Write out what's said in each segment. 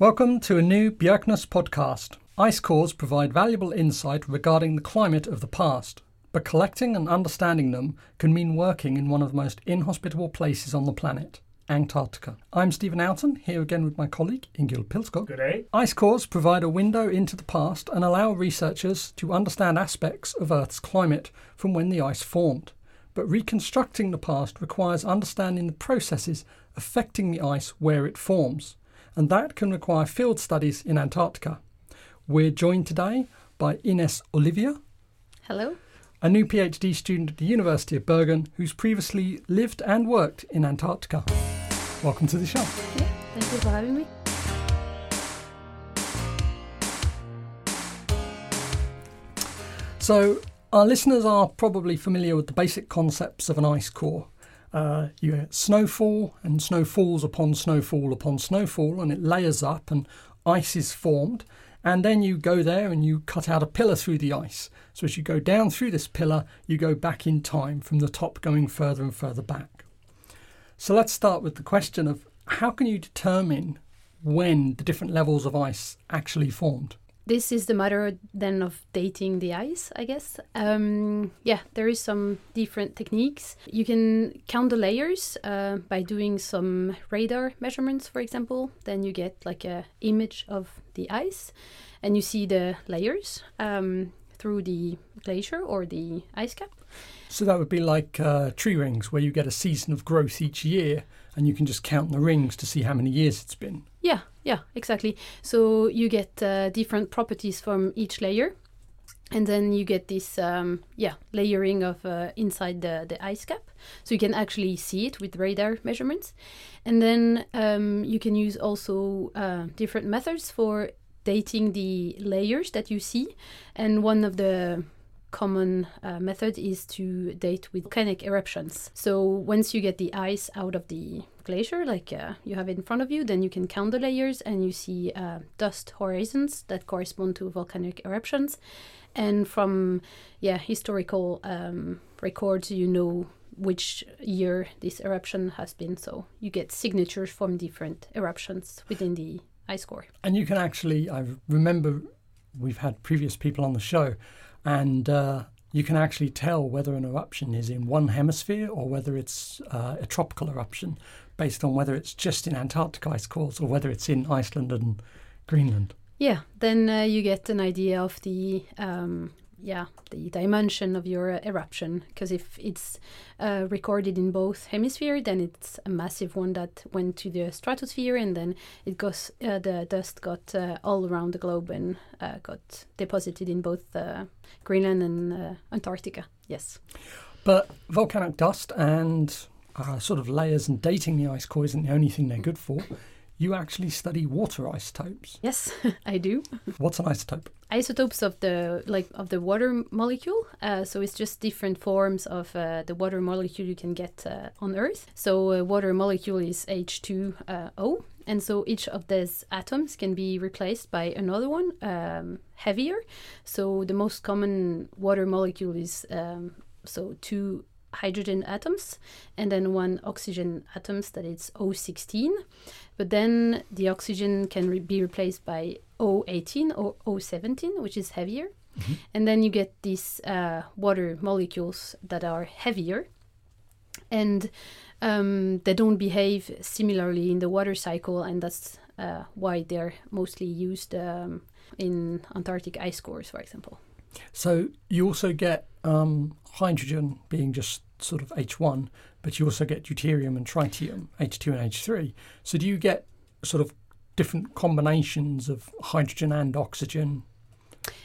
Welcome to a new Bjerknes podcast. Ice cores provide valuable insight regarding the climate of the past, but collecting and understanding them can mean working in one of the most inhospitable places on the planet. Antarctica. I'm Stephen Outten, here again with my colleague Ingjerd Pilskog. Good day. Ice cores provide a window into the past and allow researchers to understand aspects of Earth's climate from when the ice formed. But reconstructing the past requires understanding the processes affecting the ice where it forms, and that can require field studies in Antarctica. We're joined today by Ines Ollivier, Hello. a new PhD student at the University of Bergen who's previously lived and worked in Antarctica. Welcome to the show. Yeah, thank you for having me. So, our listeners are probably familiar with the basic concepts of an ice core. Uh, you get snowfall, and snow falls upon snowfall upon snowfall, and it layers up, and ice is formed. And then you go there and you cut out a pillar through the ice. So, as you go down through this pillar, you go back in time from the top going further and further back. So, let's start with the question of how can you determine when the different levels of ice actually formed? This is the matter then of dating the ice, I guess. Um, yeah, there is some different techniques. You can count the layers uh, by doing some radar measurements, for example. Then you get like a image of the ice, and you see the layers um, through the glacier or the ice cap. So that would be like uh, tree rings, where you get a season of growth each year, and you can just count the rings to see how many years it's been. Yeah, yeah, exactly. So you get uh, different properties from each layer, and then you get this um, yeah layering of uh, inside the the ice cap. So you can actually see it with radar measurements, and then um, you can use also uh, different methods for dating the layers that you see, and one of the common uh, method is to date with volcanic eruptions. So once you get the ice out of the glacier, like uh, you have it in front of you, then you can count the layers and you see uh, dust horizons that correspond to volcanic eruptions. And from yeah historical um, records, you know which year this eruption has been. So you get signatures from different eruptions within the ice core. And you can actually, I remember we've had previous people on the show, and uh, you can actually tell whether an eruption is in one hemisphere or whether it's uh, a tropical eruption based on whether it's just in Antarctic ice cores or whether it's in Iceland and Greenland. Yeah, then uh, you get an idea of the um, yeah the dimension of your eruption because if it's uh, recorded in both hemisphere, then it's a massive one that went to the stratosphere and then it goes uh, the dust got uh, all around the globe and uh, got deposited in both uh, Greenland and uh, Antarctica. Yes. But volcanic dust and sort of layers and dating the ice core isn't the only thing they're good for. You actually study water isotopes. Yes, I do. What's an isotope? isotopes of the like of the water molecule uh, so it's just different forms of uh, the water molecule you can get uh, on earth so uh, water molecule is h2o and so each of these atoms can be replaced by another one um, heavier so the most common water molecule is um, so two hydrogen atoms and then one oxygen atoms that is O16 but then the oxygen can re- be replaced by O18 or O17 which is heavier. And then you get these uh, water molecules that are heavier. And um, they don't behave similarly in the water cycle and that's uh, why they're mostly used um, in Antarctic ice cores for example So you also get um, hydrogen being just sort of H1, but you also get deuterium and tritium, H2 and H3. So do you get sort of different combinations of hydrogen and oxygen?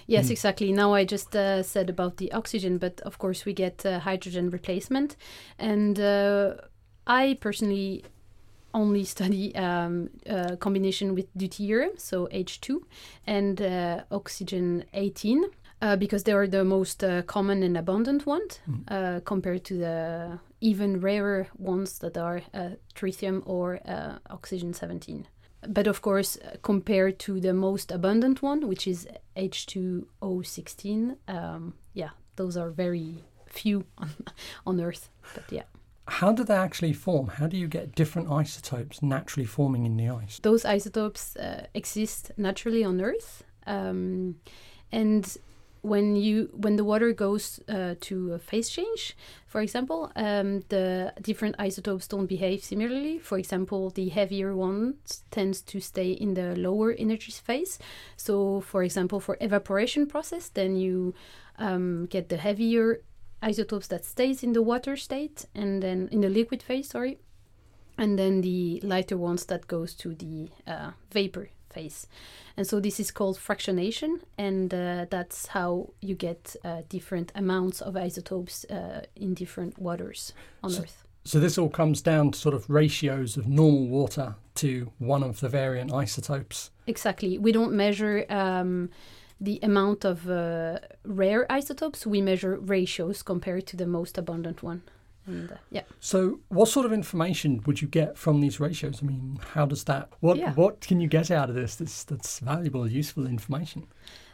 Yes, Mm. exactly. Now I just uh, said about the oxygen, but of course we get uh, hydrogen replacement, and uh, I personally only study um, uh, combination with deuterium, so H2, and uh, oxygen 18. Uh, because they are the most uh, common and abundant ones Mm. uh, compared to the even rarer ones that are uh, tritium or uh, oxygen 17. But of course, uh, compared to the most abundant one, which is H2O16, um, yeah, those are very few on, on Earth. But yeah. how do they actually form? How do you get different isotopes naturally forming in the ice? Those isotopes uh, exist naturally on Earth, um, and when you when the water goes uh, to a phase change, for example, um, the different isotopes don't behave similarly. For example, the heavier ones tends to stay in the lower energy phase. So, for example, for evaporation process, then you um, get the heavier isotopes that stays in the water state and then in the liquid phase. Sorry, and then the lighter ones that goes to the uh, vapor phase. And so this is called fractionation, and uh, that's how you get uh, different amounts of isotopes uh, in different waters on So- Earth. So this all comes down to sort of ratios of normal water to one of the variant isotopes. Exactly. We don't measure um, the amount of uh, rare isotopes, we measure ratios compared to the most abundant one. And uh, yeah. So what sort of information would you get from these ratios? I mean, how does that what Yeah. what can you get out of this that's that's valuable, useful information?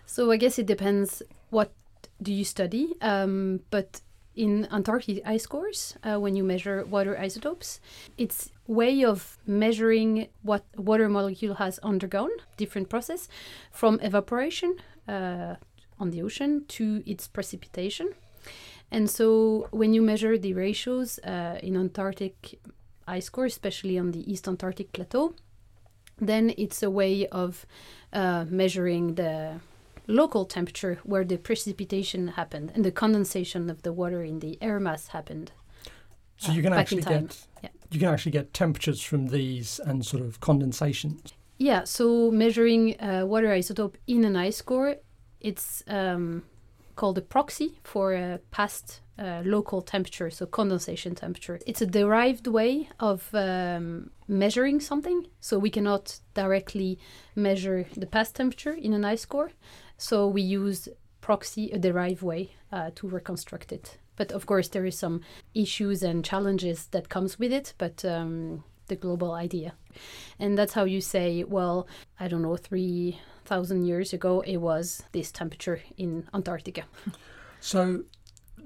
So I guess it depends what do you study. Um, but in Antarctic ice cores, uh, when you measure water isotopes, it's way of measuring what water molecule has undergone, different process, from evaporation uh, on the ocean to its precipitation. And so when you measure the ratios uh, in Antarctic ice core, especially on the East Antarctic Plateau, then it's a way of uh, measuring the local temperature where the precipitation happened and the condensation of the water in the air mass happened. So uh, you can back in actually get Yeah. you can actually get temperatures from these and sort of condensation. Yeah, so measuring uh, water isotope in an ice core, it's um, called a proxy for a past uh, local temperature, so condensation temperature. It's a derived way of um, measuring something, so we cannot directly measure the past temperature in an ice core. So we use proxy, a derived way, uh, to reconstruct it. But of course, there is some issues and challenges that comes with it. But um, the global idea, and that's how you say, well, I don't know, three thousand years ago it was this temperature in Antarctica. So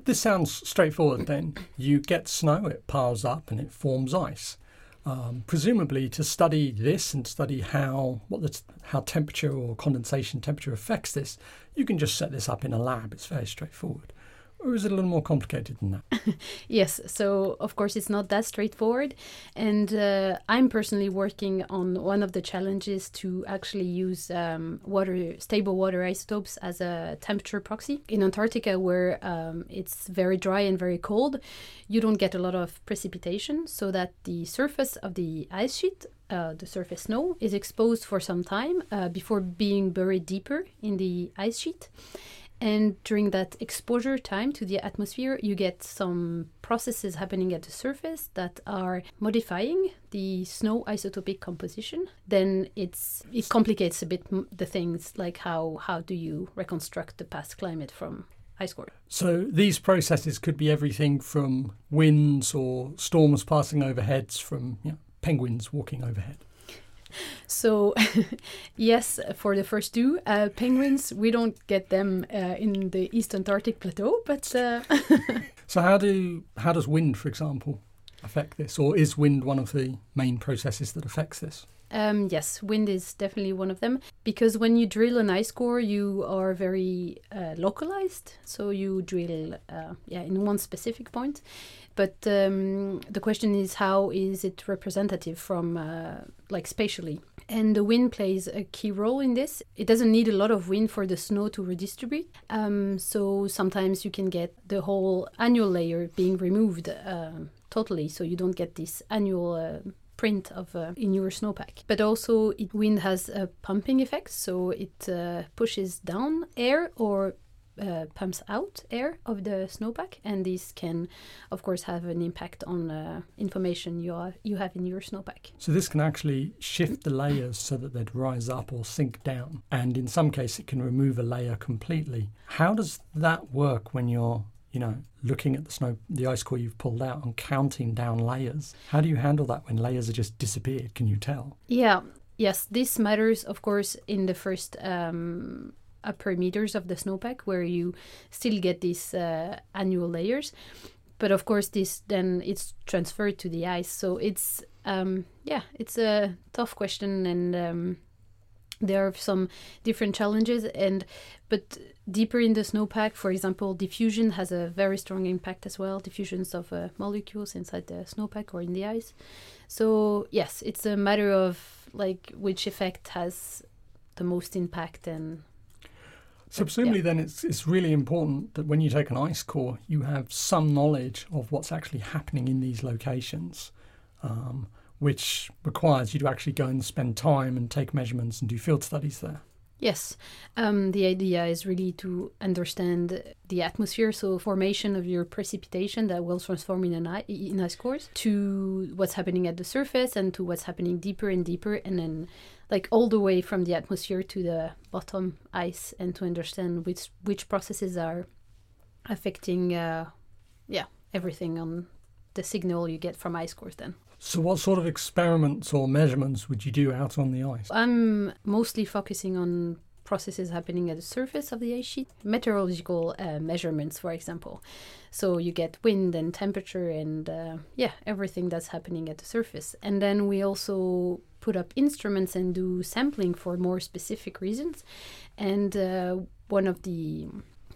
this sounds straightforward then. You get snow, it piles up and it forms ice. Um, presumably to study this and study how what the, how temperature or condensation temperature affects this, you can just set this up in a lab. It's very straightforward. Or is it a little more complicated than that? Yes, so of course it's not that straightforward. And uh, I'm personally working on one of the challenges to actually use um, water, stable water isotopes as a temperature proxy. In Antarctica, where um, it's very dry and very cold, you don't get a lot of precipitation, so that the surface of the ice sheet uh, the surface snow is exposed for some time uh, before being buried deeper in the ice sheet. And during that exposure time to the atmosphere, you get some processes happening at the surface that are modifying the snow isotopic composition. Then it's it complicates a bit the things like how how do you reconstruct the past climate from ice core. So these processes could be everything from winds or storms passing overheads, from you know, penguins walking overhead. So, yes, for the first two uh, penguins, we don't get them uh, in the East Antarctic plateau, but uh, So how do how does wind, for example, affect this, or is wind one of the main processes that affects this? Um, yes, wind is definitely one of them because when you drill an ice core, you are very uh, localized. So you drill, uh, yeah, in one specific point. But um, the question is, how is it representative from, uh, like, spatially? And the wind plays a key role in this. It doesn't need a lot of wind for the snow to redistribute. Um, so sometimes you can get the whole annual layer being removed uh, totally, so you don't get this annual. Print of uh, in your snowpack. But also, it, wind has a pumping effect, so it uh, pushes down air or uh, pumps out air of the snowpack, and this can, of course, have an impact on uh, information you are, you have in your snowpack. So this can actually shift the layers so that they'd rise up or sink down, and in some case, it can remove a layer completely. How does that work when you're you know, looking at the snow, the ice core you've pulled out and counting down layers. How do you handle that when layers are just disappeared? Can you tell? Yeah, yes, this matters, of course, in the first um, upper meters of the snowpack where you still get these uh, annual layers. but of course, this then it's transferred to the ice. So it's um, yeah, it's a tough question, and um, there are some different challenges. And but deeper in the snowpack, for example, diffusion has a very strong impact as well. Diffusions of uh, molecules inside the snowpack or in the ice. So yes, it's a matter of like which effect has the most impact and so presumably, yeah. then it's it's really important that when you take an ice core, you have some knowledge of what's actually happening in these locations, um, which requires you to actually go and spend time and take measurements and do field studies there. Yes, um, the idea is really to understand the atmosphere, so formation of your precipitation that will transform in an ice, in ice cores, to what's happening at the surface and to what's happening deeper and deeper, and then like all the way from the atmosphere to the bottom ice and to understand which which processes are affecting uh, yeah everything on the signal you get from ice cores then so what sort of experiments or measurements would you do out on the ice? I'm mostly focusing on processes happening at the surface of the ice sheet. Meteorological uh, measurements for example. So you get wind and temperature and uh, yeah everything that's happening at the surface. And then we also put up instruments and do sampling for more specific reasons. And uh, one of the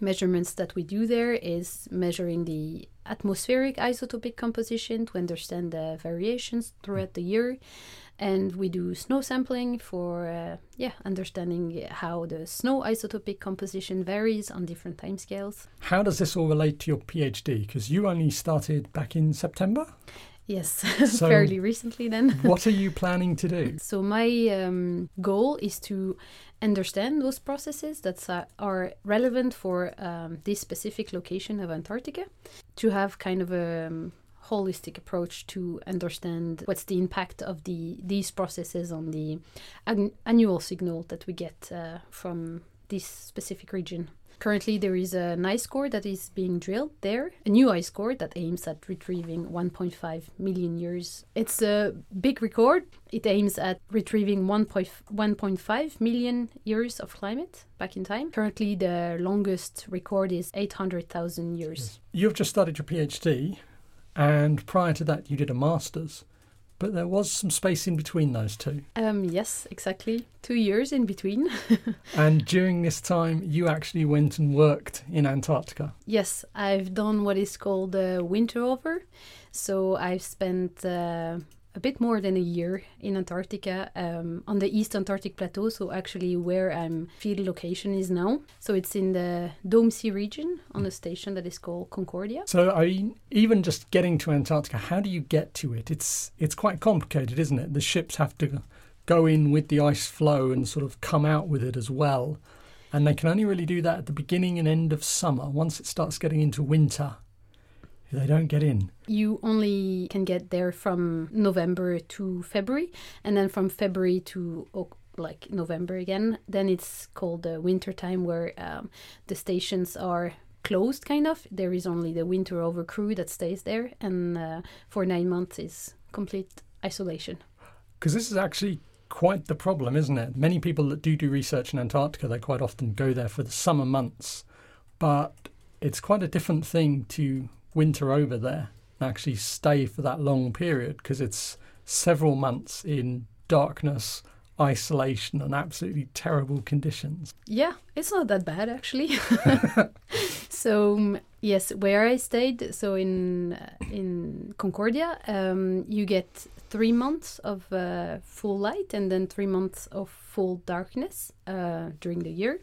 measurements that we do there is measuring the atmospheric isotopic composition to understand the variations throughout the year. And we do snow sampling for uh, yeah understanding how the snow isotopic composition varies on different timescales. How does this all relate to your phd because you only started back in september Yes, so fairly recently then. what are you planning to do? So, my um, goal is to understand those processes that uh, are relevant for um, this specific location of Antarctica, to have kind of a um, holistic approach to understand what's the impact of the these processes on the an- annual signal that we get uh, from this specific region. Currently, there is an ice core that is being drilled there, a new ice core that aims at retrieving 1.5 million years. It's a big record. It aims at retrieving 1.5 million years of climate back in time. Currently, the longest record is 800,000 years. Yes. You've just started your PhD, and prior to that, you did a master's. But there was some space in between those two. Um, yes, exactly. Two years in between. and during this time, you actually went and worked in Antarctica. Yes, I've done what is called a winter over. So I've spent uh, a bit more than a year in Antarctica um, on the East Antarctic Plateau. So, actually, where I'm field location is now. So, it's in the Dome C region on a station that is called Concordia. So, I mean, even just getting to Antarctica, how do you get to it? It's it's quite complicated, isn't it? The ships have to go in with the ice flow and sort of come out with it as well. And they can only really do that at the beginning and end of summer. Once it starts getting into winter, they don't get in. You only can get there from November to February, and then from February to like November again. Then it's called the winter time, where um, the stations are closed, kind of. There is only the winter over crew that stays there, and uh, for nine months is complete isolation. Because this is actually quite the problem, isn't it? Many people that do do research in Antarctica, they quite often go there for the summer months, but it's quite a different thing to winter over there and actually stay for that long period because it's several months in darkness, isolation, and absolutely terrible conditions. Yeah, it's not that bad actually. so um, yes, where I stayed, so in uh, in Concordia, um, you get three months of uh, full light and then three months of full darkness uh, during the year.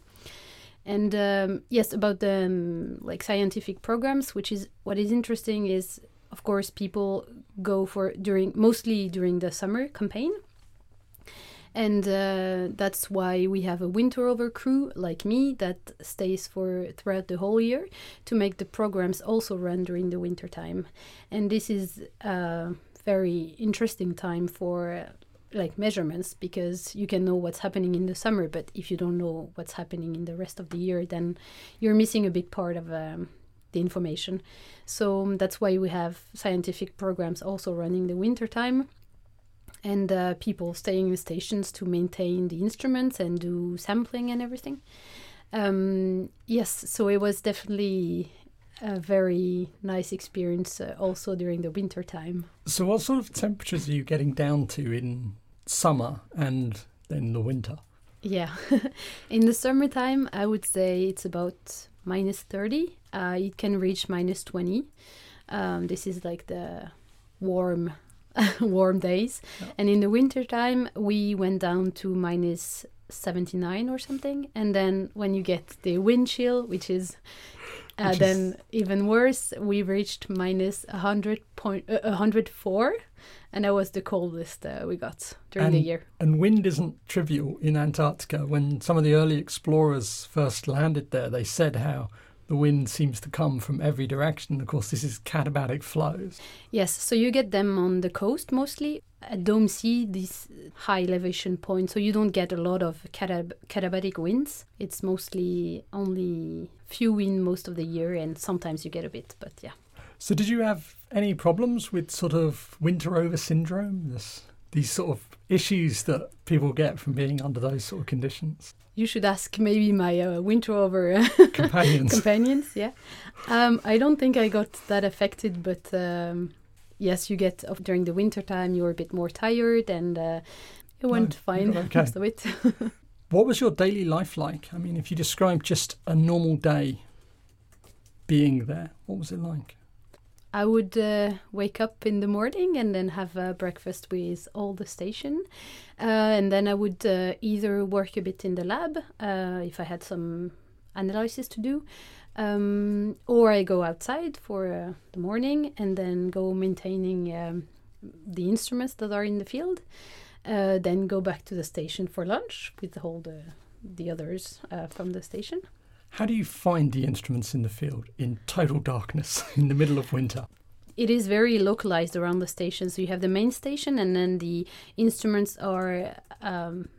And um, yes, about the um, like scientific programs, which is what is interesting is, of course, people go for during mostly during the summer campaign, and uh, that's why we have a winter over crew like me that stays for throughout the whole year to make the programs also run during the winter time, and this is a very interesting time for like measurements because you can know what's happening in the summer but if you don't know what's happening in the rest of the year then you're missing a big part of um, the information. So um, that's why we have scientific programs also running the winter time and uh, people staying in stations to maintain the instruments and do sampling and everything. Um, yes so it was definitely a very nice experience uh, also during the winter time. So, what sort of temperatures are you getting down to in summer and then the winter? Yeah, in the summertime, I would say it's about minus 30. Uh, it can reach minus 20. Um, this is like the warm warm days. Yeah. And in the winter time, we went down to minus 79 or something. And then when you get the wind chill, which is uh, is- then even worse, we reached minus 100 point, uh, 104. And that was the coldest uh, we got during the year. And wind isn't trivial in Antarctica. When some of the early explorers first landed there, they said how the wind seems to come from every direction. Of course, this is katabatic flows. Yes, so you get them on the coast mostly. At Dome C, this high elevation point, so you don't get a lot of catab- katabatic winds. It's mostly only few wind most of the year, and sometimes you get a bit, but yeah. So, did you have any problems with sort of winter over syndrome? This, these sort of issues that people get from being under those sort of conditions? You should ask maybe my uh, winter over Companions. companions. Yeah, um, I don't think I got that affected, but um, yes, you get during the winter time. You're a bit more tired, and uh, it went you fine okay. most of it. What was your daily life like? I mean, if you describe just a normal day being there, what was it like? I would uh, wake up in the morning and then have uh, breakfast with all the station, uh, and then I would uh, either work a bit in the lab uh, if I had some analysis to do, um, or I go outside for uh, the morning and then go maintaining um, the instruments that are in the field. Then go back to the station for lunch with all the the others from the station. How do you find the instruments in the field in total darkness in the middle of winter? it is very localized around the station. So you have the main station, and then the instruments are um,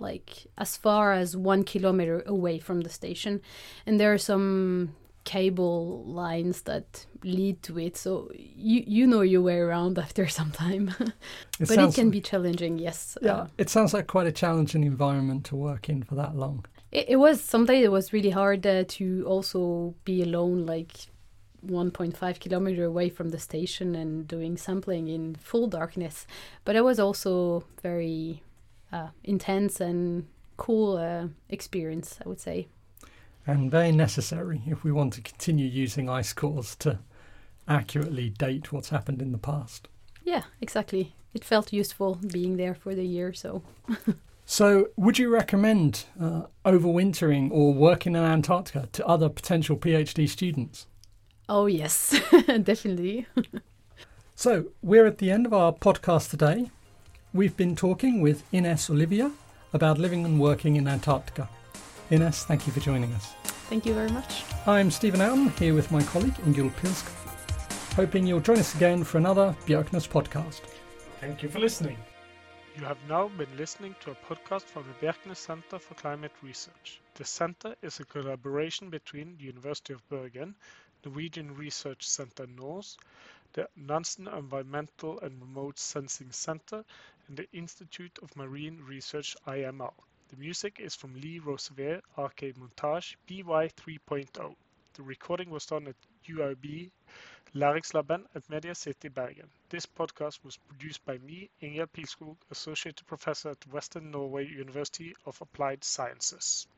like as far as one kilometer away from the station, and there are some cable lines that lead to it. So you you know your way around after some time, but it can be challenging. Yes. Yeah, Uh, it sounds like quite a challenging environment to work in for that long. It, it was sometimes it was really hard uh, to also be alone, like 1.5 kilometer away from the station and doing sampling in full darkness. But it was also very uh, intense and cool uh, experience, I would say. and very necessary if we want to continue using ice cores to accurately date what's happened in the past. Yeah, exactly. It felt useful being there for the year, so So, would you recommend uh, overwintering or working in Antarctica to other potential PhD students? oh yes, definitely. So, we're at the end of our podcast today. We've been talking with Ines Ollivier about living and working in Antarctica. Ines, thank you for joining us. Thank you very much. I'm Stephen Outten, here with my colleague Ingjerd Pilsk, hoping you'll join us again for another Bjerknes podcast. Thank you for listening. You have now been listening to a podcast from the Bjerknes Center for Climate Research. The center is a collaboration between the University of Bergen, Norwegian Research Center NORCE, the Nansen Environmental and Remote Sensing Center, and the Institute of Marine Research IMR. The music is from Lee Rosevere Arcade Montage BY 3.0. The recording was done at UIB Læringslaben at Media City Bergen. This podcast was produced by me, Ingjerd Pilskog, Associate Professor at Western Norway University of Applied Sciences.